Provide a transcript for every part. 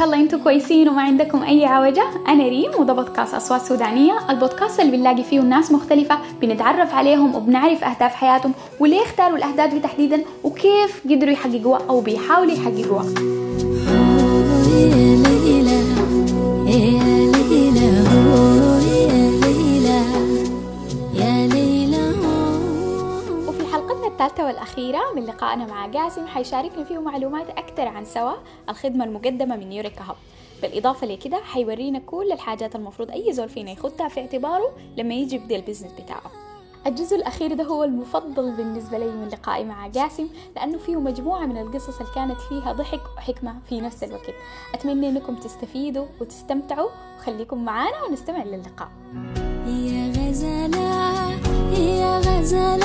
شاء الله أنتم كويسين وما عندكم أي عوجة. أنا ريم وده بودكاست أصوات سودانية. البودكاست اللي بنلاقي فيه ناس مختلفة بنتعرف عليهم وبنعرف أهداف حياتهم وليه اختاروا الأهداف دي تحديدا وكيف قدروا يحققوها أو بيحاولوا يحققوها. الثالثة والأخيرة من لقائنا مع قاسم حيشاركنا فيه معلومات أكثر عن سوا الخدمة المقدمة من يوريكا هب بالإضافة لكده حيورينا كل الحاجات المفروض أي زول فينا يخدها في اعتباره لما يجي يبدأ البزنس بتاعه. الجزء الأخير ده هو المفضل بالنسبة لي من لقائي مع قاسم لأنه فيه مجموعة من القصص اللي كانت فيها ضحك وحكمة في نفس الوقت. أتمنى أنكم تستفيدوا وتستمتعوا وخليكم معانا ونستمع للقاء. يا غزالة يا غزالة.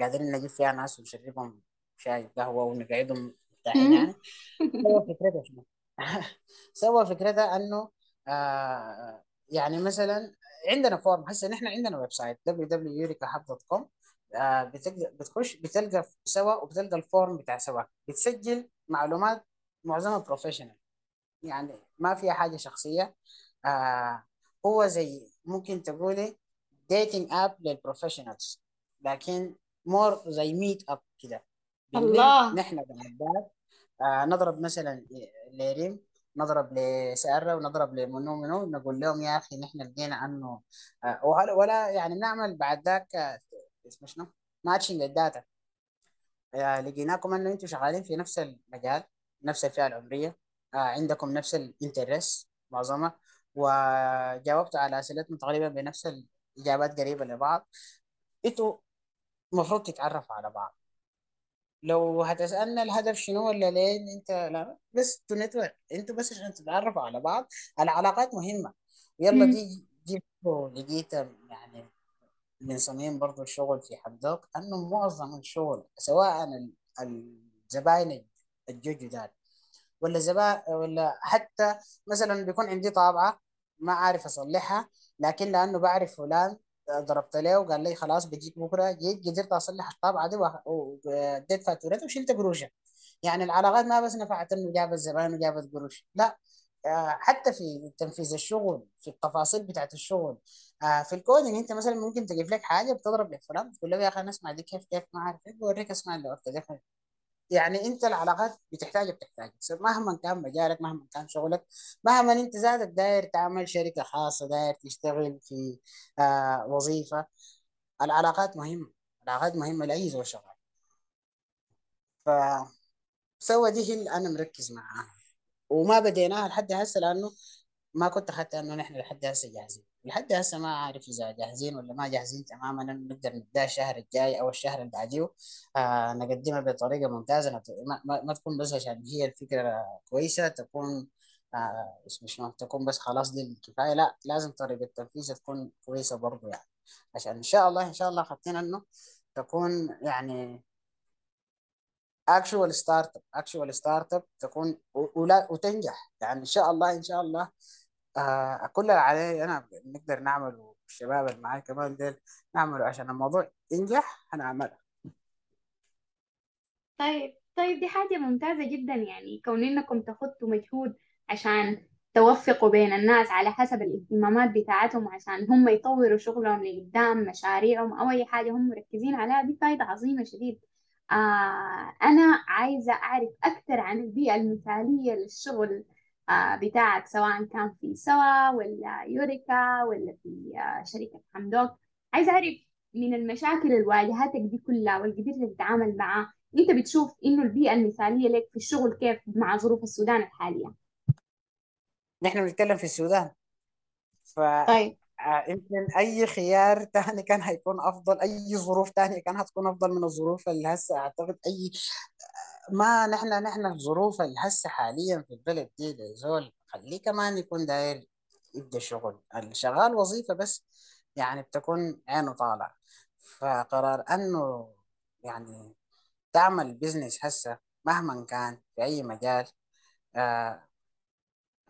قادرين نجيب فيها ناس ونشربهم شاي قهوة ونقعدهم مرتاحين يعني. سوا فكرتها شنو؟ سوا فكرتها إنه آه يعني مثلا عندنا form هسه نحن عندنا website www.eureka.com آه بتقدر بتخش بتلقى سوا وبتلقى ال form بتاع سوا. بتسجل معلومات معظمها professional يعني ما فيها حاجة شخصية. آه هو زي ممكن تقولي dating app لل professionals لكن more زي meetup كده. الله. نحن بنبات آه نضرب مثلا لريم نضرب لسارة ونضرب لمنو منو نقول لهم يا أخي نحن لقينا أنه آه ولا يعني نعمل بعد ذاك آه، اسمه شنو؟ matching ال data. آه لقيناكم أنه أنتم شغالين في نفس المجال نفس الفئة العمرية. آه عندكم نفس ال interest معظمها. وجاوبتوا على أسئلتنا تقريبا بنفس الإجابات قريبة لبعض. إنتوا المفروض تتعرفوا على بعض لو هتسألنا الهدف شنو ولا لين أنت لا بس to network أنتوا بس عشان تتعرفوا على بعض العلاقات مهمة يلا. دي برضو لقيتها يعني من صميم برضو الشغل في حدوك أنه معظم الشغل سواء ال- الزباين الجدد ولا زبائن ولا حتى مثلا بيكون عندي طابعة ما عارف أصلحها لكن لأنه بعرف فلان ضربت له وقال لي خلاص بجيك بكرة. جيت قدرت اصلح الطابعه دي واديت فاتورتها وشلت قروشها يعني العلاقات ما بس نفعت إنه جابت زباين وجابت قروش لا آه، حتى في تنفيذ الشغل في التفاصيل بتاعت الشغل آه، في ال coding أنت مثلا ممكن تجيب لك حاجة بتضرب لفلان تقول له يا أخي أنا أسمع دي كيف كيف ما عارف إيه بوريك اسمع اللي ده يعني أنت العلاقات بتحتاج بتحتاج مهما كان مجالك مهما كان شغلك مهما أنت ذاتك داير تعمل شركة خاصة داير تشتغل في آه وظيفة العلاقات مهمة. العلاقات مهمة لأي زول شغال فسوى دي هي اللي أنا مركز معاها. وما بديناها لحد هسه لأنه ما كنت أخدت إنه نحن لحد هسه جاهزين. لحد هسه ما عارف إذا جاهزين ولا ما جاهزين تماما. نقدر نبدأ الشهر الجاي أو الشهر اللي بعديه. آه نقدمها بطريقة ممتازة. نت- ما, ما, ما تكون بس عشان هي الفكرة كويسة. تكون آه اسمه شنو تكون بس خلاص دي الكفاية. لا لازم طريقة تنفيذها تكون كويسة برضو يعني. عشان إن شاء الله إن شاء الله خطينا إنه تكون يعني actual startup actual startup تكون ولا وتنجح. يعني إن شاء الله إن شاء الله آه كل اللي علي أنا نقدر نعمله الشباب اللي معاي كمان ديل نعمله عشان الموضوع ينجح هنعمله. طيب طيب دي حاجة ممتازة جدا يعني كون إنكم تخطوا مجهود عشان توفقوا بين الناس على حسب الاهتمامات بتاعتهم عشان هم يطوروا شغلهم لقدام مشاريعهم أو أي حاجة هم مركزين عليها دي فايدة عظيمة شديد. آه أنا عايزة أعرف أكثر عن البيئة المثالية للشغل آه بتاعك سواء كان في سوا ولا يوريكا ولا في آه شركة حمدوك. عايزة أعرف من المشاكل اللي واجهتك دي كلها واللي قدرت تتعامل معاها أنت بتشوف إنه البيئة المثالية لك في الشغل كيف مع ظروف السودان الحالية؟ نحن بنتكلم في السودان. ف طيب. آه، يمكن أي خيار تاني كان هيكون أفضل أي ظروف تانية كان هتكون أفضل من الظروف اللي هسه أعتقد أي ما نحن نحن الظروف اللي هسه حاليا في البلد دي لزول خليه كمان يكون داير يبدأ شغل. الشغال وظيفة بس يعني بتكون عينه طالع. فقرار أنه يعني تعمل بزنس هسه مهما كان في أي مجال آه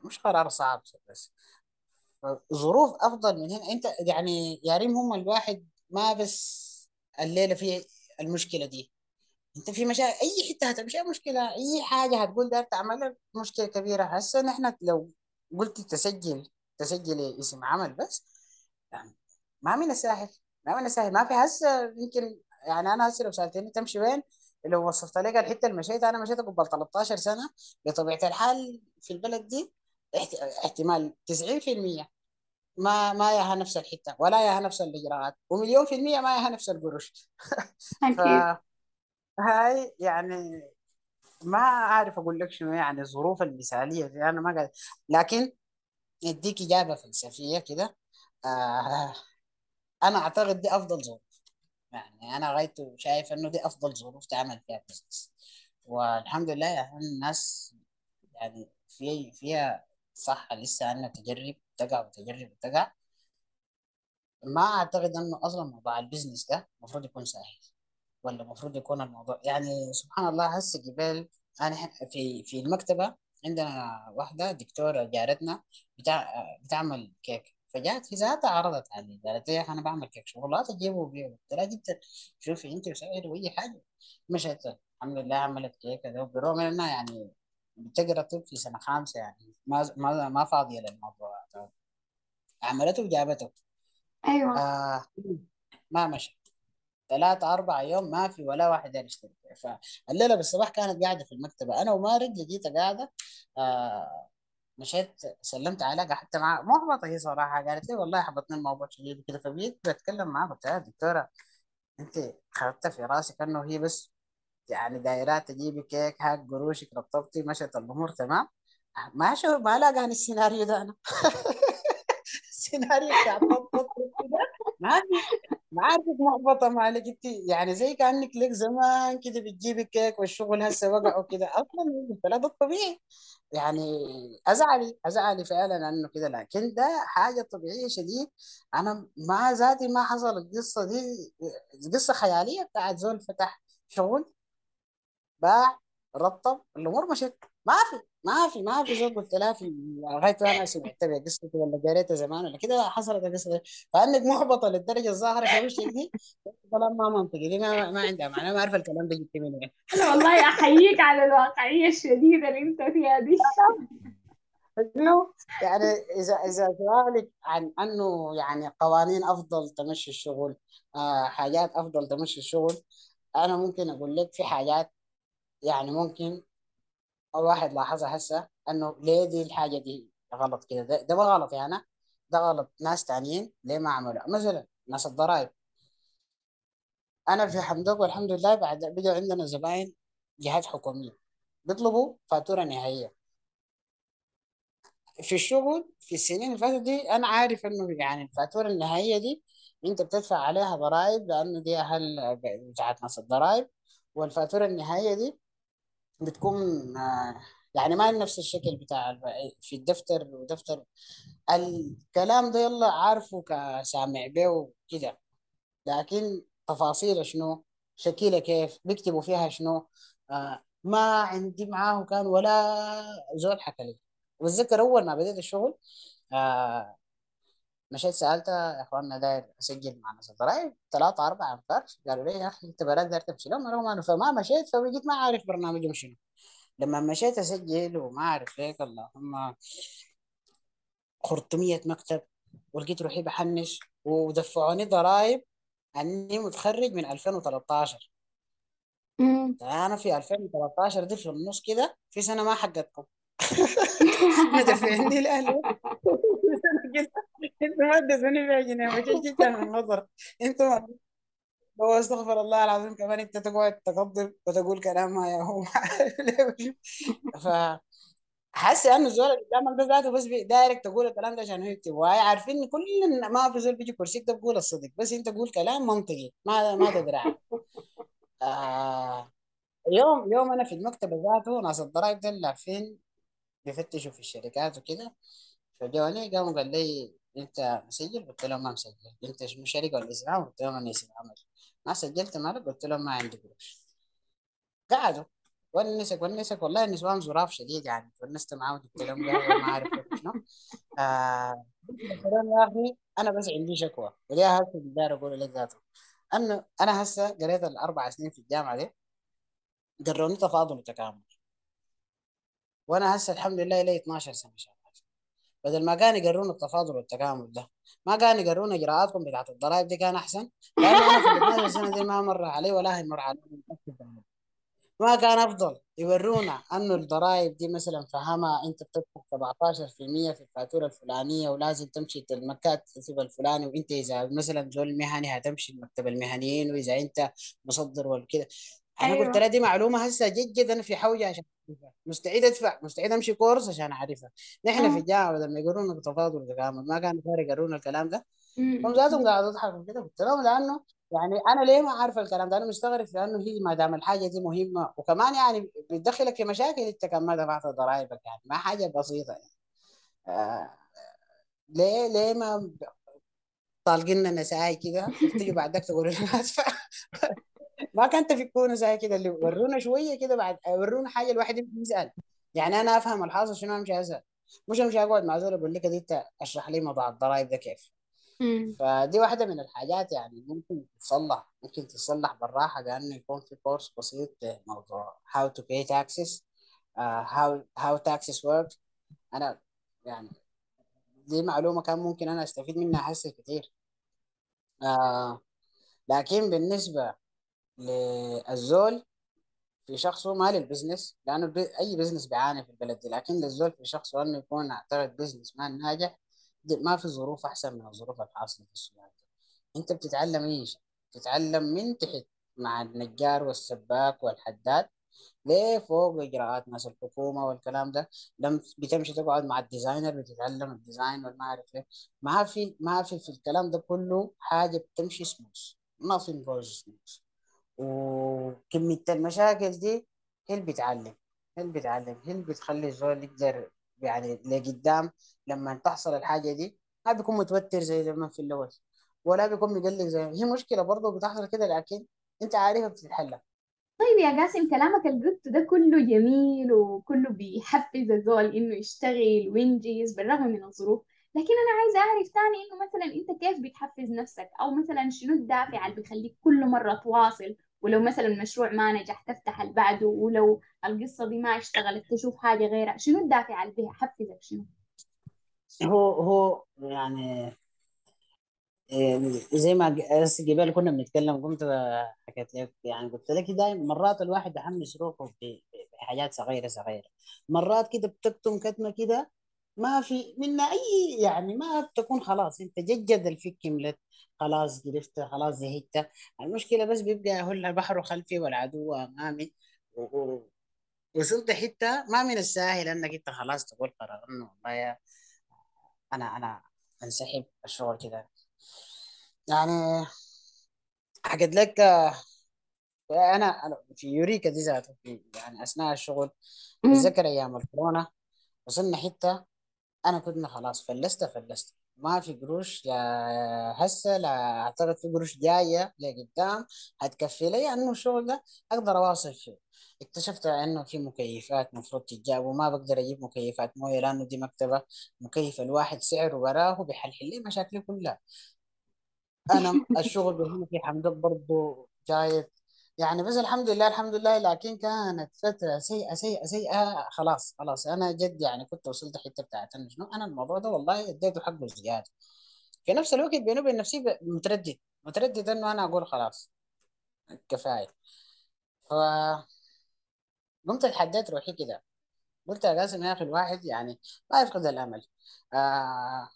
مش قرار صعب بس. ظروف أفضل من هنا. أنت يعني يا ريم هم الواحد ما بس الليلة في المشكلة دي. انت في مشاكل أي حتة هتمشي مشكلة أي حاجة هتقول ده تعمل مشكلة كبيرة. هسه نحن لو قلت تسجل تسجل اسم عمل بس يعني ما من الساهل ما من الساهل ما في هسه يمكن يعني أنا هسه لو سألتني تمشي وين؟ لو وصفت لك الحتة اللي مشيت أنا مشيت قبل 13 سنة بطبيعة الحال في البلد دي احت- احتمال 90% ما ما ياها نفس الحتة ولا ياها نفس الإجراءات ومليون في المية ما ياها نفس القروش. أكيد. فهاي يعني ما عارف أقول لك شنو يعني الظروف المثالية دي أنا ما قاعد لكن يديك إجابة فلسفية كده آه أنا أعتقد دي أفضل ظروف. يعني أنا غايت شايف إنه دي أفضل ظروف تعمل فيها business والحمد لله يعني الناس يعني في فيها صح لسه عنا تجرب تقع وتجرب وتقع. ما أعتقد إنه أصلا موضوع ال business ده المفروض يكون سهل ولا المفروض يكون الموضوع يعني سبحان الله هسه قبل أنا في في المكتبة عندنا واحدة دكتورة جارتنا بتاع بتعمل كيك. فجات في ذاتها عرضت علي قالت لي أنا بعمل كيك. شغلات اجيبه وبيعه قلت لها جبت شوفي انت وسعيد وأي حاجة. مشيت الحمد لله عملت كيك من إنها يعني بتقرأ طب في سنة خامسة يعني ما ما ما فاضية للموضوع عملته وجابته. أيوة. آه ما مشى ثلاثة أربعة يوم ما في ولا واحد داير يشتري. فالليلة بالصباح كانت قاعدة في المكتبة. أنا ومارد لقيتها قاعدة آه مشيت سلمت عليها حتى مع محبطة هي صراحة قالت لي والله حبطني الموضوع شديد كده فبقيت بتكلم معاها قلت لها دكتورة أنت خدت في راسك إنه هي بس يعني دايرات تجيبي كيك هاك قروشك رطبتي مشت الأمور تمام. ما شو ما لاقى عن السيناريو ده أنا. السيناريو بتاع ما في ما عارفك محبطة مالك انت يعني زي كأنك لك زمان كده بتجيبي كيك والشغل هسه وقع وكده. أصلا ده الطبيعي. يعني أزعلي أزعلي فعلا إنه كده. لكن ده حاجة طبيعية شديد. أنا مع ذاتي ما حصل القصة دي قصة خيالية بتاعت زول فتح شغل باع رطب الأمور مشت. ما في. ما في ما في زول قلت لها في لغاية أنا سمعت بها قصتي ولا قريتها زمان ولا كده؟ حصلت القصة دي. فانك محبطة للدرجة الظاهرة في وشك دي. كلام ما منطقي. دي ما, ما عندها معنى. ما عارفه الكلام ده جبت منين. أنا والله أحييك على الواقعية الشديدة اللي أنت فيها دي. يعني إذا إذا سؤالك عن أنه يعني قوانين أفضل تمشي الشغل آه حاجات أفضل تمشي الشغل أنا ممكن أقول لك في حاجات يعني ممكن الواحد لاحظها هسه إنه ليه دي الحاجة دي غلط كده. ده, ده غلط يعني. ده غلط. ناس تانيين ليه ما عملوا؟ مثلا ناس الضرائب أنا في حمدوك والحمد لله بعد بقى عندنا زباين جهات حكومية. بيطلبوا فاتورة نهائية. في الشغل في السنين اللي فاتت دي أنا عارف إنه يعني الفاتورة النهائية دي أنت بتدفع عليها ضرائب لأنه دي أهل بتاعت ناس الضرائب. والفاتورة النهائية دي بتكون آه، يعني ما نفس الشكل بتاع في الدفتر ودفتر. الكلام ده يلا عارفه كسامع به وكده. لكن تفاصيل شنو؟ شكلها كيف؟ بيكتبوا فيها شنو؟ آه ما عندي معاه كان ولا زول حكى لي. واتذكر أول ما بديت الشغل آه مشيت سالتها يا اخوانا داير أسجل مع ناس الضرايب ثلاثة أربعة أنفار قالوا لي يا أخي أنت بلد داير تمشي. لهم أنا ما فما مشيت فبقيت ما عارف برنامجهم شنو لما مشيت أسجل وما أعرف ليك اللهم 500 مكتب ولقيت روحي بحنش ودفعوني ضرائب أني متخرج من 2013 أمم. أنا في 2013 دي في النص كده في سنة ما حقتكم. مدفعني الاهل قلت أنتوا ما اديتوني فيها جنيه جدا من مصر أنتوا هو استغفر الله العظيم كمان أنت تقعد تقضي وتقول كلام ما هو. ف حاسس انه الزول اللي قدامك ده ذاته بس بي- دايرك تقول الكلام ده عشان هو يكتب. وهي عارفين كل ما في زول بيجي كرسيك ده بقول الصدق بس أنت قول كلام منطقي ما ما تدري. آه يوم يوم أنا في المكتب ذاته ناس الضرايب ده اللي عارفين بيفتشوا في الشركات وكده. فجوني قاموا قال لي أنت مسجل؟ قلت لهم ما مسجل. انت شركه ولا اسم عمل قلت لهم أنا اسم عمل ما سجلت مالك؟ قلت لهم ما عندي. قروش قعدوا. ونسك ونسك والله النسوان ظراف شديد يعني. ونست معاهم جبت لهم ما عارف شنو. آه قلت يا أخي أنا بس عندي شكوى. وليها هسه بدار أقول لك ذاته. أنه أنا هسه قريت الأربع سنين في الجامعة دي قرروني تفاضل وتكامل. وأنا هسه الحمد لله لي 12 سنة شغال. بدل ما كانوا يقرونا التفاضل والتكامل ده. ما كانوا يقرونا إجراءاتكم بتاعت الضرائب دي كان أحسن. لأنه أنا في ال 12 سنه دي ما مر علي ولا هي مر علي. ما كان أفضل يورونا أنه الضرائب دي مثلا فهمها أنت بتدفع 17% في الفاتورة الفلانية ولازم تمشي المكاتب الفلاني وأنت إذا مثلا زول مهني هتمشي المكتب المهنيين وإذا أنت مصدر وكده. أنا قلت أيوه. لها دي معلومة هسه جد جد أنا في حوجه عشان. مستعد ادفع مستعد امشي كورس عشان اعرفها. نحن في آه الجامعة بدل ما يقولون تفاضل وتكامل ما كانوا فارق يقولون الكلام ده. هم. ذاتهم قاعد يضحكوا كده. قلت لهم لأنه يعني أنا ليه ما عارف الكلام ده؟ أنا مستغرب لأنه هي ما دام الحاجة دي مهمة وكمان يعني بتدخلك في مشاكل أنت كمان ما دفعت ضرائبك يعني ما حاجة بسيطة يعني. آه ليه ليه ما طالقين لنا نساي كده؟ وبتيجي بعدك تقول لنا أدفع. ما كان تفكونا زي كده اللي ورونا شوية كده بعد ورونا حاجة الواحد يسأل. يعني أنا أفهم الحاصل شنو امشي أسأل. مش امشي اقعد مع زول أقول لك دي أنت أشرح لي موضوع الضرائب ده كيف. فدي واحدة من الحاجات يعني ممكن تتصلح ممكن تتصلح بالراحة لأنه يكون في كورس بسيط موضوع how to pay taxes uh, how how taxes work. أنا يعني دي معلومة كان ممكن أنا أستفيد منها هسه كتير. آه لكن بالنسبة للزول في شخصه ما لل business لأنه الب- أي business بيعاني في البلد دي. لكن للزول في شخصه أنه يكون أعتقد businessman ناجح ما في ظروف أحسن من الظروف الحاصلة في السودان. أنت بتتعلم إيش؟ بتتعلم من تحت مع النجار والسباك والحداد ليه فوق إجراءات ناس الحكومة والكلام ده. لما بتمشي تقعد مع ال designer بتتعلم ال design والما أعرف إيه. ما في ما في في الكلام ده كله حاجة بتمشي سموث nothing goes smooth. وكمية المشاكل دي هي اللي بتعلم هي اللي بتعلم هي اللي بتخلي الزول يقدر يعني لقدام لما تحصل الحاجة دي. ما بيكون متوتر زي لما في الأول ولا بيكون مقلق زي هي مشكلة برضه بتحصل كده لكن انت عارفها بتتحل طيب يا قاسم كلامك قلته ده كله جميل وكله بيحفز الزول إنه يشتغل وينجز بالرغم من الظروف. لكن أنا عايزة أعرف تاني إنه مثلا أنت كيف بتحفز نفسك؟ أو مثلا شنو الدافع اللي بيخليك كل مرة تواصل ولو مثلا المشروع ما نجح تفتح اللي بعده ولو القصة دي ما اشتغلت تشوف حاجة غيرها شنو الدافع اللي بيحفزك شنو؟ هو هو يعني إيه، زي ما قبل كنا بنتكلم قمت حكيت لك يعني قلت لك دايما مرات الواحد يحمس روحه بحاجات صغيرة صغيرة. مرات كده بتكتم كتمة كده ما في منها أي يعني ما بتكون خلاص أنت جدد الفك كملت خلاص قرفت خلاص زهقت. المشكلة بس بيبقى هو البحر خلفي والعدو أمامي. وصلت حتة ما من الساهل إنك أنت خلاص تقول قرار إنه والله يا أنا أنا انسحب الشغل كده. يعني حكيت لك أنا في يوريكا دي ذاته يعني أثناء الشغل بتذكر أيام الكورونا وصلنا حتة أنا كنا خلاص فلست فلست. ما في قروش لا هسه لا أعتقد في قروش جاية لقدام. هتكفي لي إنه الشغل ده أقدر أواصل فيه. اكتشفت إنه في مكيفات مفروض تتجاب وما بقدر أجيب مكيفات موية لأنه دي مكتبة مكيف الواحد سعره وراه بيحلل لي مشاكلي كلها. أنا الشغل هنا في حمدك برضه جاي يعني بس الحمد لله الحمد لله لكن كانت فترة سيئة سيئة سيئة خلاص خلاص. أنا جد يعني كنت وصلت حتة بتاعت إنه شنو أنا الموضوع ده والله اديته حقه زيادة. في نفس الوقت بيني وبين نفسي متردد متردد إنه أنا أقول خلاص كفاية. فقمت اتحديت روحي كده. قلت يا قاسم يا أخي الواحد يعني ما يفقد الأمل. آه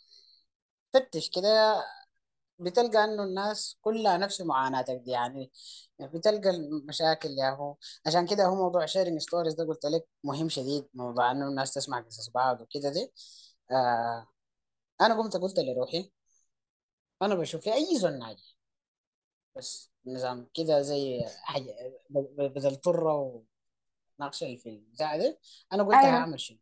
فتش كده بتلقى إنه الناس كلها نفس معاناتك دي يعني بتلقى المشاكل يا هو. عشان كده هو موضوع sharing stories ده قلت لك مهم شديد موضوع إنه الناس تسمع قصص بعض وكده دي. آه أنا قمت قلت لروحي أنا بشوف في أي زول ناجح. بس نظام كده زي حاجة بدل طره ونقش في البتاع ده أنا قلت أيوه. هعمل شنو؟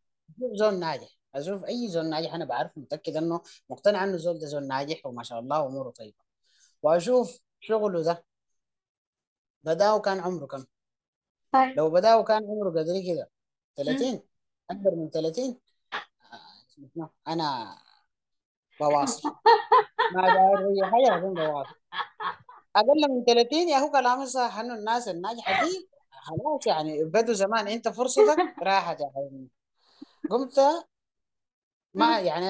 زول ناجح. أشوف أي زول ناجح أنا بعرف متأكد إنه مقتنع إنه زول ده زول ناجح وما شاء الله أموره طيبة. وأشوف شغله ده بدأه كان عمره كم؟ طيب. لو بدأه كان عمره قدري كده؟ مم. 30 أكبر من 30 آه، أنا بواصل. ما داير اي حاجة اكون بواصل. أقل من 30 يا هو كلام صح إنه الناس الناجحة دي خلاص يعني بدوا زمان أنت فرصتك راحت يا حبيبي. قمت ما. يعني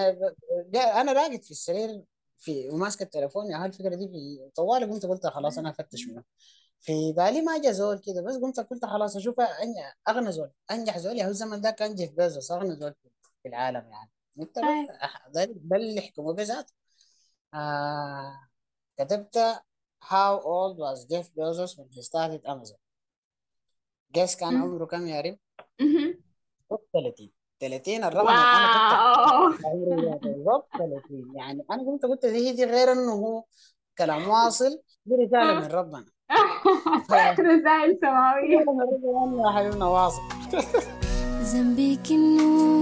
أنا راقد في السرير في وماسك التليفون. يا هاي الفكرة دي في طوالي قمت قلت خلاص أنا افتش منه. في بالي ما جا زول كده بس قمت قلت خلاص أشوف أغنى زول. أنجح زول يا هو الزمن ده كان جيف بيزوس أغنى زول في العالم يعني. انت ده اللي يحكموا بذاته آه كتبت how old was Jeff Bezos when he started Amazon. جيس كان. عمره كم يا ريم مهم. 30 30 الرقم اللي أنا كنت بالضبط 30 يعني أنا كنت قلت دي دي غير إنه هو كلام واصل. دي رسالة من ربنا. رسائل ربنا. يا حبيبنا واصل. ذنبك انه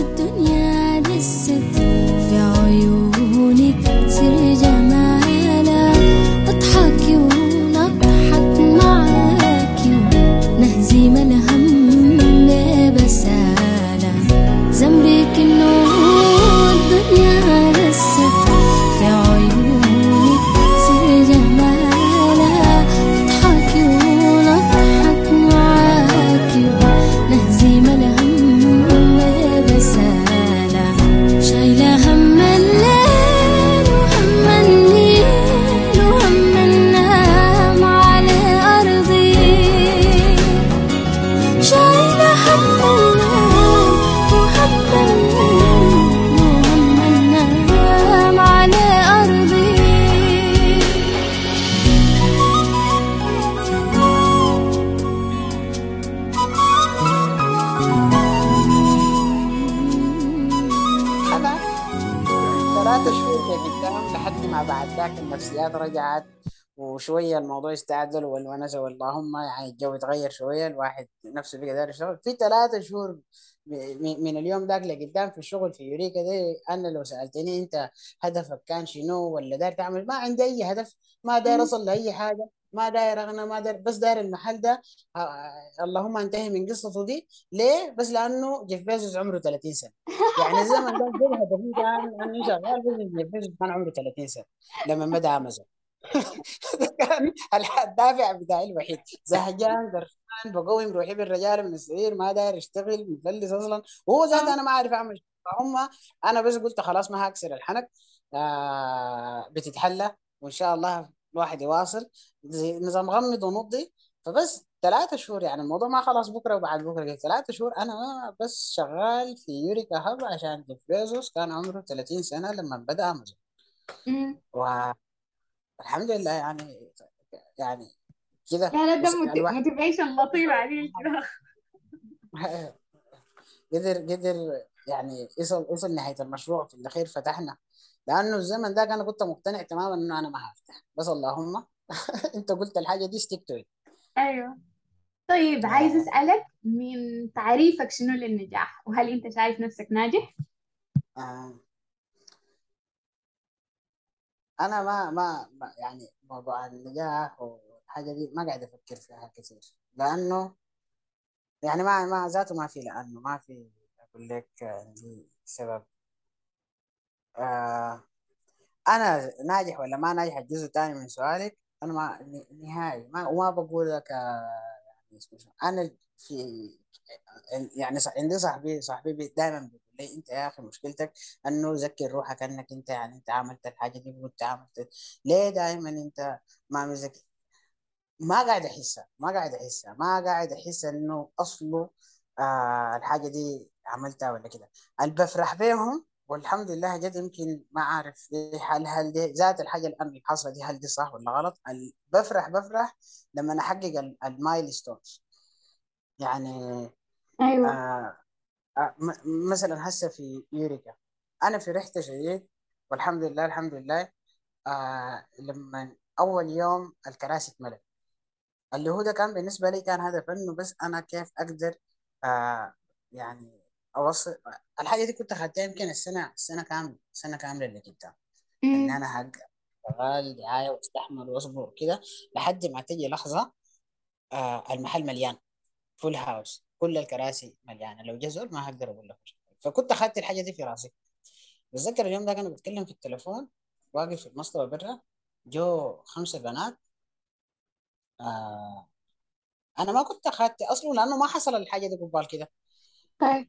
الدنيا دست في عيونك. سر جمالها اضحكي ذاك النفسيات رجعت وشوية الموضوع استعدل والونسة واللهم يعني الجو اتغير شوية الواحد نفسه بقى داير يشتغل في ثلاثة شهور من اليوم ذاك لقدام في الشغل في يوريكا دي أنا لو سألتني أنت هدفك كان شنو ولا داير تعمل ما عندي أي هدف ما داير مم. أصل لأي حاجة ما داير أغنى ما داير بس داير المحل ده. آه، اللهم انتهي من قصته دي. ليه؟ بس لأنه جيف بيزوس عمره 30 سنة. يعني الزمن ده هدفي كان أنا شغال جيف بيزوس كان عمره 30 سنة لما بدأ أمازون. ده كان الدافع بتاعي الوحيد. زهجان قرفان بقوم روحي بالرجال من السرير ما داير اشتغل مفلس أصلا. وهو ذات أنا ما أعرف أعمل. فهم أنا بس قلت خلاص ما هكسر الحنك. آه بتتحلى. وإن شاء الله الواحد يواصل. زي نظام غمض ونضي فبس ثلاثة شهور يعني الموضوع ما خلاص بكرة وبعد بكرة ثلاثة شهور ما بس شغال في يوريكا hub عشان جيف بيزوس كان عمره 30 سنة لما بدأ أمازون. مم. والحمد لله يعني يعني كده. لا لا ده الواحد motivation لطيف عليه كده. قدر قدر يعني وصل وصل نهاية المشروع في الأخير فتحنا. لأنه الزمن ده أنا كنت مقتنع تماما إنه أنا ما هفتح. بس اللهم أنت قلت الحاجة دي stick to أيوه. طيب عايز آه أسألك من تعريفك شنو للنجاح؟ وهل أنت شايف نفسك ناجح؟ آه. أنا ما ما يعني موضوع النجاح والحاجة دي ما قاعد أفكر فيها كثير. لأنه يعني ما ما ذاته ما في لأنه ما في أقول لك عندي سبب. آه. أنا ناجح ولا ما ناجح؟ الجزء الثاني من سؤالك. أنا ما نهائي. ما وما بقول لك آه، يعني. أنا في يعني عندي صاحبي صاحبي بي- دائما بيقول لي أنت يا أخي مشكلتك إنه ذكر روحك إنك أنت يعني أنت عملت الحاجة دي وأنت عملت ليه دائما أنت ما مذكر ما قاعد أحسها ما قاعد أحسها ما قاعد أحس إنه أصله آه الحاجة دي عملتها ولا كده. اللي بفرح بيهم والحمد لله جد يمكن ما عارف دي هل هل دي ذات الحاجة اللي أنا حاصلة دي هل دي صح ولا غلط؟ بفرح بفرح لما احقق ال milestones يعني أيوه. آه آه مثلا هسه في يوريكا. أنا فرحت شديد والحمد لله الحمد لله آه لما أول يوم الكراسي اتملت. اللي هو ده كان بالنسبة لي كان هدف انه بس أنا كيف أقدر آه يعني اوصل الحاجة دي كنت أخدتها يمكن السنة السنة كامله السنة كامله اللي قدام إن أنا حق شغال دعاية وأستحمل وأصبر كده لحد ما تجي لحظة آه المحل مليان. فول هاوس كل الكراسي مليانة. لو جزء ما هقدر أقول لك فكنت أخدت الحاجة دي في راسي. بتذكر اليوم ده أنا بتكلم في التليفون واقف في المصطبة برا جو خمسة بنات. آه أنا ما كنت أخدت أصلا لأنه ما حصل الحاجة دي قبال كده. طيب.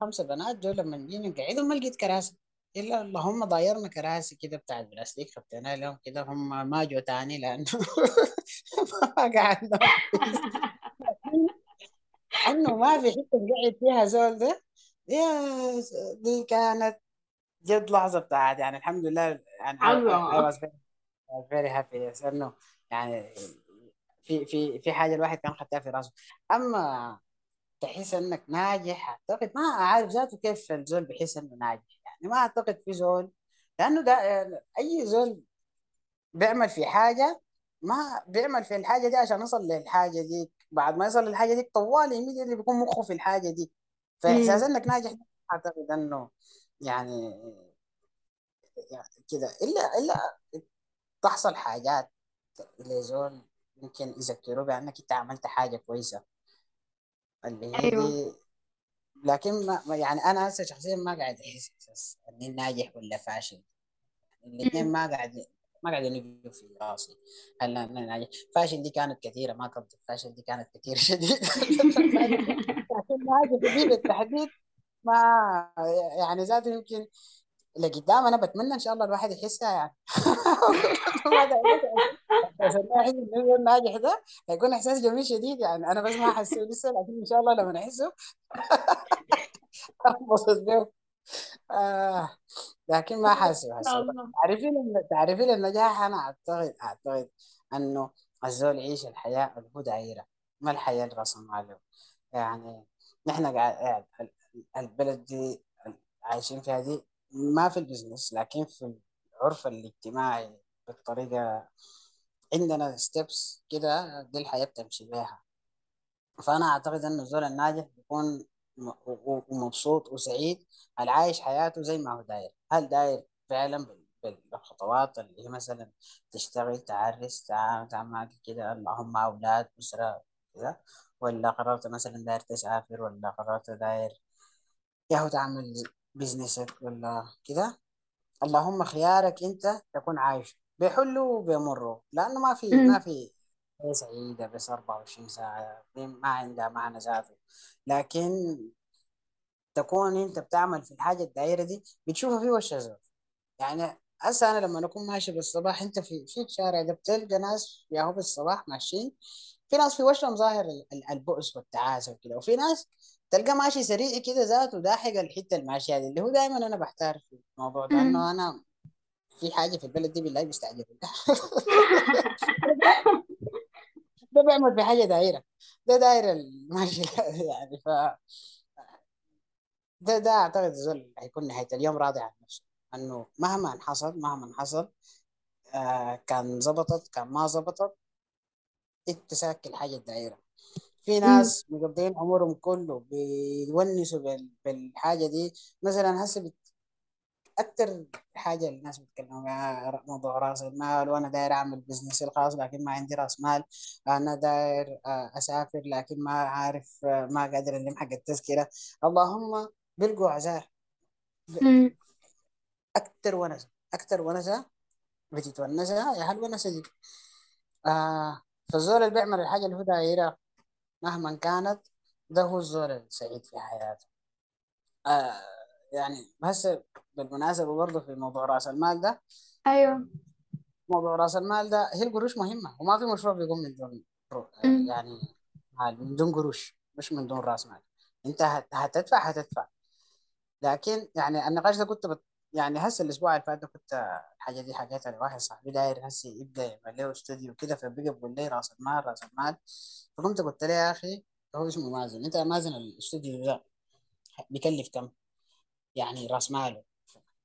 خمسة بنات جو لما جينا قعدوا ما لقيت كراسي. إلا اللهم ضايرنا كراسي كده بتاعت بلاستيك خدتنا لهم كده هم ما جو تاني لأنه ما قعدنا. أنه ما في حتة قاعد فيها زول ده يا دي كانت جد لحظة بتاعت يعني الحمد لله. يعني I was very happy. yes إنه يعني في في في حاجة الواحد كان خدتها في راسه. أما تحس إنك ناجح. أعتقد ما عارف ذاته كيف الزول بيحس إنه ناجح. يعني ما أعتقد في زول لأنه ده أي زول بيعمل في حاجة ما بيعمل في الحاجة دي عشان يصل للحاجة دي. بعد ما يصل للحاجة دي طوالي اللي بيكون مخه في الحاجة دي. فإحساس إنك ناجح أعتقد إنه يعني يعني كده. إلا إلا تحصل حاجات لزول يمكن يذكروا بأنك أنت عملت حاجة كويسة. اللي هي دي. لكن ما يعني أنا هسه شخصيا ما قاعد أحس إني ناجح ولا فاشل. الاثنين ما قاعد ما قاعد يجوا في راسي. هل أنا ناجح؟ فاشل دي كانت كثيرة ما قصدي فاشل دي كانت كثيرة شديد لكن ناجح دي بالتحديد ما يعني ذاته يمكن لقدام أنا بتمنى إن شاء الله الواحد يحسها يعني. ده احساس الناجح ده هيكون إحساس جميل شديد يعني. أنا بس ما حسيت لسه لكن إن شاء الله لما احسه انبسط به آه لكن ما حاسه الله. تعرفين ال- تعرفين النجاح أنا أعتقد أعتقد إنه الزول يعيش الحياة اللي هو دايره ما الحياة اللي رسم عليه يعني نحن قاعد ال- البلد دي عايشين فيها دي ما في البزنس لكن في العرف الاجتماعي بالطريقة عندنا steps كده دي الحياة بتمشي بيها. فأنا أعتقد إن الزول الناجح بيكون ومبسوط وسعيد على عايش حياته زي ما هو داير. هل داير فعلا بال- بالخطوات اللي هي مثلا تشتغل تعرس تع- تعمل كده اللهم أولاد أسرة كده؟ ولا قررت مثلا داير تسافر ولا قررت داير ياهو تعمل بيزنسك ولا كده. اللهم خيارك أنت تكون عايش بيحلوا وبيمروا لأنه ما في ما في سعيدة بس 24 ساعة. دي ما عندها معنى ذاته. لكن تكون أنت بتعمل في الحاجة الدائرة دي بتشوفها في وش الزول. يعني هسه أنا لما أكون ماشي بالصباح أنت في في الشارع ده بتلقى ناس ياهو بالصباح ماشيين. في ناس في وشهم ظاهر ال- ال- البؤس والتعاسة وكده. وفي ناس تلقى ماشي سريع كده ذاته داحق الحتة الماشية دي اللي هو دائما أنا بحتار في الموضوع ده إنه أنا في حاجة في البلد دي بالله بيستعجلوا ده بيعمل في حاجة دايرة ده دايرة ماشي يعني ف ده ده أعتقد الزول هيكون نهايه اليوم راضي عن نفسه إنه مهما حصل مهما حصل آه كان زبطت كان ما زبطت انت ساكن الحاجة الدايرة. في ناس مقضيين عمرهم كله بيونسوا بال- بالحاجة دي. مثلا هسه أكتر حاجة الناس بيتكلموا فيها موضوع رأس المال وأنا داير أعمل بزنس الخاص لكن ما عندي رأس مال. أنا داير آه، أسافر لكن ما عارف آه، ما قادر ألم حق التذكرة. اللهم بيلقوا عذاب امم أكتر ونسه أكتر ونسة بتتونسها. يا هالونسه دي؟ آه فالزول اللي بيعمل الحاجة اللي هو دايرها مهما كانت ده هو الزول السعيد في حياته. آه يعني هسه بالمناسبة برضه في موضوع رأس المال ده أيوه. موضوع رأس المال ده هي القروش مهمة وما في مشروع بيقوم من دون امم يعني من دون قروش مش من دون رأس مال. أنت هت- هتدفع هتدفع. لكن يعني النقاش ده كنت يعني هسه الأسبوع اللي فات كنت الحاجة دي حكيتها لواحد صاحبي داير هسه يبدأ يعمل له استوديو كده فبقى بيقول لي راس المال راس المال. فقمت قلت له يا أخي هو اسمه مازن. أنت مازن الاستوديو ده بيكلف كم؟ يعني راس ماله؟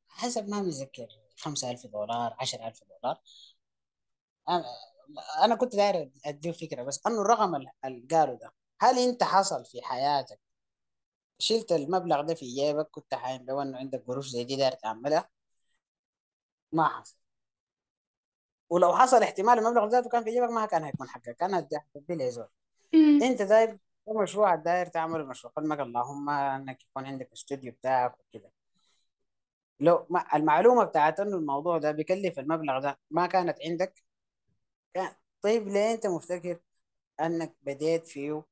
حسب ما متذكر 5000 دولار 10000 دولار. أنا كنت داير أديه فكرة بس أنه الرقم ال- اللي قالوا ده هل أنت حصل في حياتك شلت المبلغ ده في جيبك كنت حايم لو إنه عندك قروش زي دي داير تعملها. ما حصل. ولو حصل احتمال المبلغ ذاته كان في جيبك ما كان هيكون حقك. كان هتدي لي زول امم أنت داير مشروع داير تعمل مشروع. حلمك اللهم إنك يكون عندك استوديو بتاعك وكده. لو ما المعلومة بتاعت إنه الموضوع ده بيكلف المبلغ ده ما كانت عندك كان طيب ليه أنت مفتكر إنك بديت فيه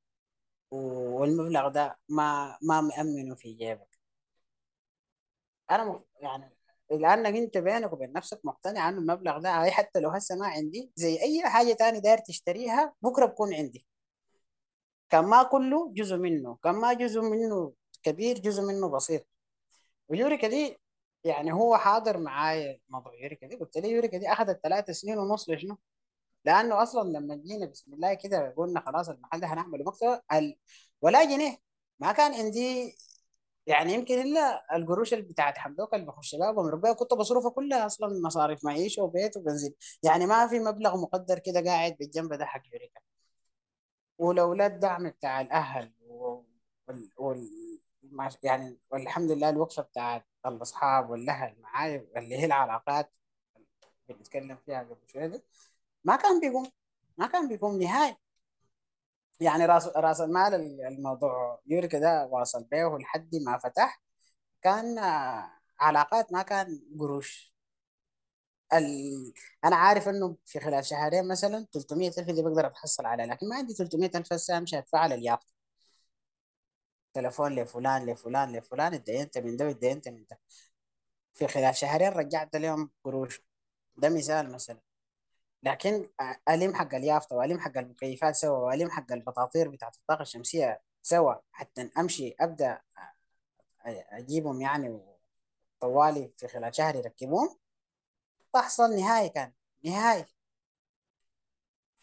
والمبلغ ده ما ما مأمنه في جيبك أنا م... يعني لأنك أنت بينك وبين نفسك مقتنع أن المبلغ ده حتى لو هسه ما عندي زي أي حاجة تاني داير تشتريها بكرة بكون عندي. كان ما كله جزء منه كان ما جزء منه كبير جزء منه بسيط. ويوريكا دي يعني هو حاضر معايا موضوع يوريكا دي؟ قلت له يوريكا دي أخذت ثلاث سنين ونص لشنو؟ لأنه أصلا لما جينا بسم الله كده قلنا خلاص المحل ده هنعمله مكتبه. ولا جنيه ما كان عندي يعني يمكن إلا القروش اللي بتاعت حمدوك اللي بخش بها بمر بها كنت بصرفها كلها أصلا مصاريف معيشة وبيت وبنزين يعني ما في مبلغ مقدر كده قاعد بالجنب ده حق يوريكا ولولا الدعم بتاع الأهل. وال... وال... يعني والحمد لله الوقفة بتاعت الأصحاب والأهل معاي اللي هي العلاقات اللي بنتكلم فيها قبل شوية دي ما كان بيقوم ما كان بيقوم نهائي. يعني راس راس المال الموضوع يوريكا ده واصل بيه لحد ما فتح كان آه، علاقات ما كان قروش. ال... أنا عارف إنه في خلال شهرين مثلا 300 ألف دي بقدر أتحصل عليها لكن ما عندي 300 ألف هسه أمشي على اليافطه تليفون لفلان لفلان لفلان اتدينت من ده واتدينت من ده. في خلال شهرين رجعت لهم قروش. ده مثال مثلا. لكن ألم حق اليافطة وألم حق المكيفات سوا وألم حق البطاطير بتاعت الطاقة الشمسية سوا حتى أمشي أبدأ أجيبهم يعني طوالي في خلال شهر يركبون تحصل نهاية كان نهاية.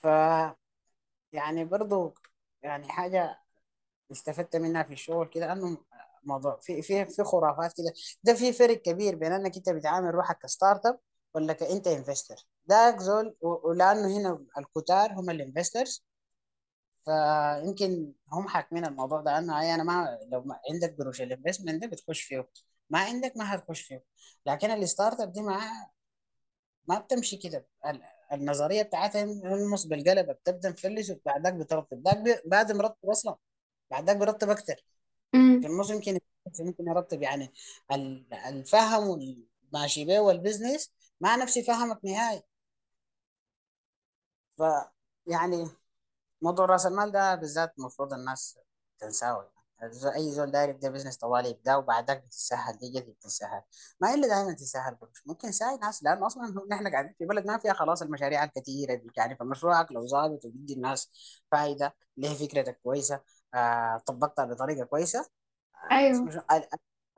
ف يعني برضو يعني حاجة استفدت منها في الشغل كده إنه موضوع في في في خرافات كده. ده في فرق كبير بين إنك أنت بتعامل روحك ك startup ولا كإنت investor. ده زول ولأنه هنا الكتار هم ال investors فيمكن هم حاكمين الموضوع ده. انه أي أنا ما لو ما عندك قروش ال investment ده بتخش فيه. ما عندك ما هتخش فيه. لكن ال startup دي ما ما بتمشي كده. ال- النظرية بتاعتها المص بالقلب بتبدأ مفلس وبعدك بترتب. بعد بعد مرتب أصلا. بعدك برتب أكتر. في النص يمكن يمكن يرتب يعني ال- الفهم والماشي بيه وال business مع نفسي فهمك نهائي. ف يعني موضوع رأس المال ده بالذات المفروض الناس تنساه. يعني أي زول داير يبدأ business طوالي يبدأ وبعدك بتتسهل دي جد بتتسهل ما إلا دائما تتسهل قروش ممكن ساعي ناس لأنه أصلا نحن قاعدين في بلد ما فيها خلاص المشاريع الكثيره دي. يعني فمشروعك لو ظابط وبيدي الناس فائده ليه فكرتك كويسة؟ آه طبقتها بطريقة كويسة. أيوه. مش- ال-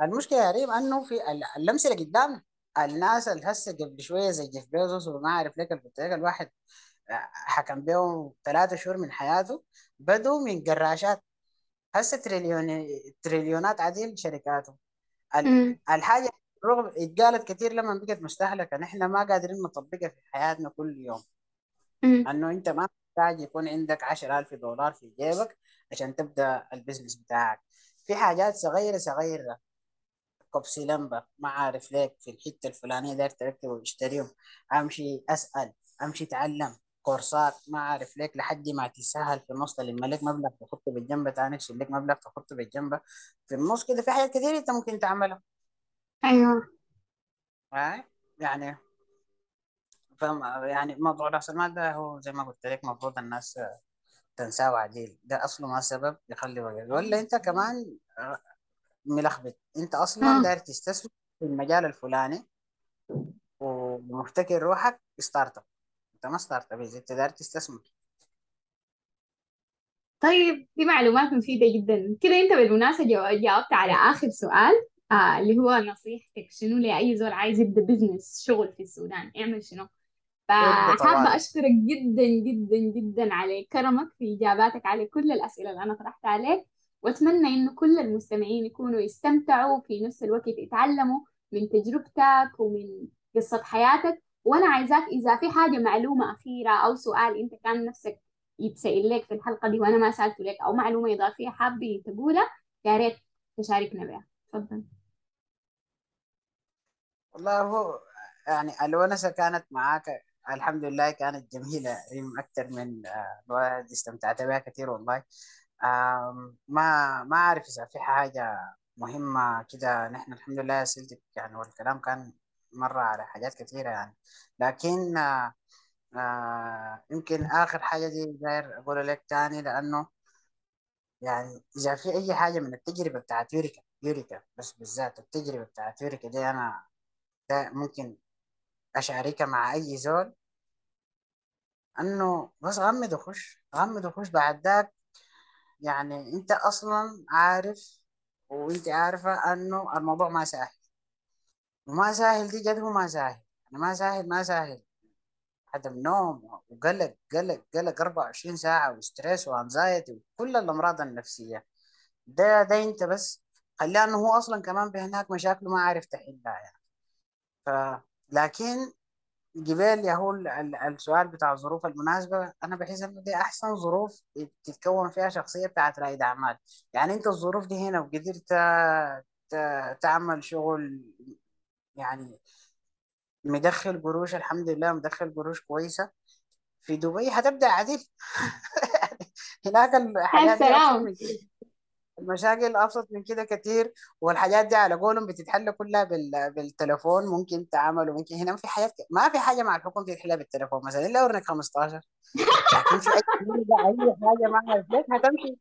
المشكلة يا ريم أنه في ال- اللمسة اللي قدامنا الناس اللي هسه قبل شوية زي جيف بيزوس وما أعرف قلت لك الواحد حكم بيهم ثلاثة شهور من حياته بدوا من قراشات هسه تريليون تريليونات عديل شركاتهم ال- امم الحاجة رغم اتقالت كثير لما بقت مستهلكة. نحن ما قادرين نطبقها في حياتنا كل يوم. انه أنت ما محتاج يكون عندك 10000 دولار في جيبك عشان تبدأ ال business بتاعك. في حاجات صغيرة صغيرة. كوبسي لمبة. ما عارف ليك في الحتة الفلانية داير تركب واشتريهم أمشي أسأل. أمشي أتعلم. كورسات ما عارف ليك لحد ما تسهل في النص تلم لك مبلغ تحطه بالجنب تاني تشيل لك مبلغ تحطه بالجنب. في النص كده في حاجات كتير أنت ممكن تعملها. أيوه. هاي يعني فهم يعني موضوع راس المال ده هو زي ما قلت لك المفروض الناس تنساه عديل ده أصله ما سبب يخلي وقت ولا أنت كمان آه، ملخبط. أنت أصلا داير تستثمر في المجال الفلاني ومفتكر روحك startup. انت ما startup أنت داير تستثمر. طيب دي معلومات مفيدة جدا. كده أنت بالمناسبة جاوبت على آخر سؤال آه اللي هو نصيحتك شنو لأي زول عايز يبدأ بزنس شغل في السودان يعمل شنو؟ فحابة أشكرك جدا جدا جدا على كرمك في إجاباتك على كل الأسئلة اللي أنا طرحتها عليك. وأتمنى إنه كل المستمعين يكونوا يستمتعوا في نفس الوقت يتعلموا من تجربتك ومن قصة حياتك. وأنا عايزاك إذا في حاجة معلومة أخيرة أو سؤال أنت كان نفسك يتسأل لك في الحلقة دي وأنا ما سألته لك أو معلومة إضافية حابة تقولها يا ريت تشاركنا بها. تفضل. والله هو يعني الونسه كانت معاك الحمد لله كانت جميلة أكثر من آه، الواحد استمتعت بها كثير والله. ما ما أعرف إذا في حاجة مهمة كده نحن الحمد لله اسئلتك يعني والكلام كان مرة على حاجات كثيره يعني. لكن آه، آه، يمكن آخر حاجة دي داير أقول لك تاني لأنه يعني إذا في أي حاجة من التجربة بتاعت يوريكا يوريكا بس بالذات التجربة بتاعت يوريكا دي أنا ده ممكن أشاركها مع أي زول. أنه بس غمض وخش غمض وخش. بعد ذاك يعني أنت أصلا عارف وأنت عارفة أنه الموضوع ما سهل. وما سهل دي جد هو ما سهل يعني ما سهل ما سهل عدم نوم وقلق قلق قلق 24 ساعة وستريس وانزايتي وكل الأمراض النفسية. ده ده أنت بس. خلاه إنه هو أصلا كمان بهناك مشاكله ما عارف تحلها يعني. ف لكن جبال يا هو ال- ال- السؤال بتاع الظروف المناسبة أنا بحس إنه دي أحسن ظروف تتكون فيها شخصية بتاعت رائد أعمال. يعني أنت الظروف دي هنا وقدرت تعمل شغل يعني مدخل قروش الحمد لله مدخل قروش كويسة. في دبي هتبدأ عديل. هناك الحاجات دي أبسط سلام. من كده. المشاكل أبسط من كده كتير والحاجات دي على قولهم بتتحل كلها بال... بالتليفون ممكن تعمل وممكن هنا في حاجات ما في حاجة مع الحكومة تتحلها بالتليفون مثلا إلا ورنك 15 لكن في أي أي حاجة ما أعرف لك هتمشي.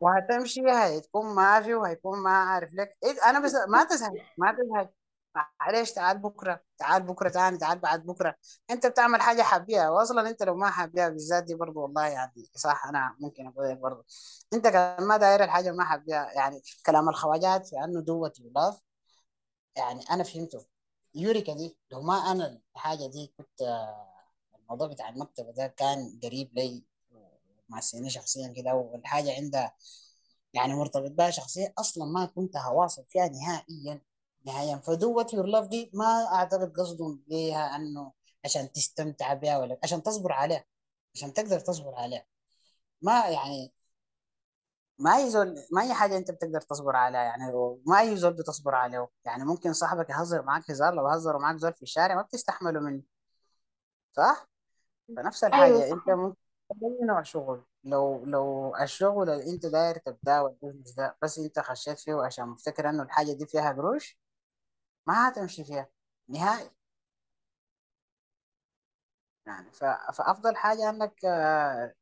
وهتمشي هتكون ما في وهيكون ما عارف لك. إيه أنا بس ما تزهق ما تزهق. معلش تعال بكرة تعال بكرة تاني تعال بعد بكرة. انت بتعمل حاجة حابيها واصلا انت لو ما حابيها بالذات دي برضو والله يعني صح أنا ممكن أقول لك برضو. انت كمان ما داير الحاجة ما حابيها يعني كلام الخواجات في انه دوت يضاف يعني أنا فهمته. يوريكا دي لو ما أنا الحاجة دي كنت الموضوع بتاع المكتبه ده كان قريب لي مع سيني شخصيا كده والحاجة عندها يعني مرتبط بها شخصية أصلا ما كنت هواصل فيها نهائيا. نهائيا فدوة يور لاف دي ما أعتقد قصدهم بيها أنه عشان تستمتع بها ولا عشان تصبر عليها. عشان تقدر تصبر عليها. ما يعني ما أي زول ما أي حاجة أنت بتقدر تصبر عليها يعني ما أي زول بتصبر عليه. يعني ممكن صاحبك يهزر معاك هزار لو هزروا معاك زول في الشارع ما بتستحمله منه. صح؟ فنفس أيوة الحاجة صح. أنت ممكن أي نوع شغل. لو لو الشغل اللي أنت داير تبدأه والبزنس ده بس أنت خشيت فيه عشان مفتكر إنه الحاجة دي فيها قروش ما هتمشي فيها نهائي. يعني ف... فأفضل حاجة إنك آه،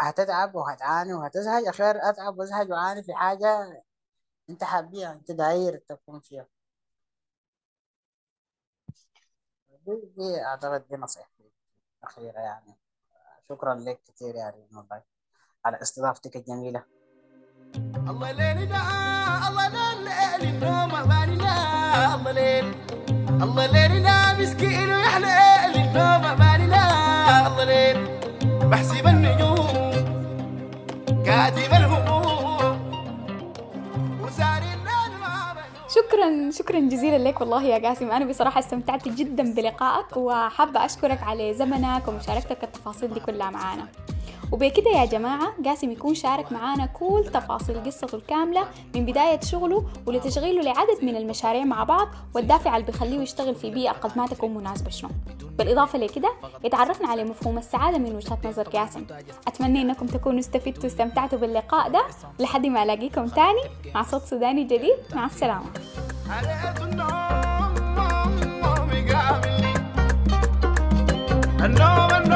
هتتعب وهتعاني وهتزهق خير أتعب وأزهق وأعاني في حاجة أنت حابيها أنت داير تكون فيها. دي, دي أعتقد دي نصيحتي الأخيرة يعني. شكرا لك كثير يا ريم على استضافتك الجميلة. شكرا شكرا جزيلا لك والله يا قاسم. أنا بصراحة استمتعت جدا بلقائك وحابة أشكرك على زمنك ومشاركتك التفاصيل دي كلها معانا. وبكده يا جماعة قاسم يكون شارك معانا كل تفاصيل قصته الكاملة من بداية شغله ولتشغيله لعدد من المشاريع مع بعض والدافع اللي بيخليه يشتغل في بيئة قد ما تكون مناسبة شنو بالإضافة لكده اتعرفنا على مفهوم السعادة من وجهة نظر قاسم. أتمنى إنكم تكونوا استفدتوا واستمتعتوا باللقاء ده. لحد ما ألاقيكم تاني مع صوت سوداني جديد. مع السلامة. النوم النوم.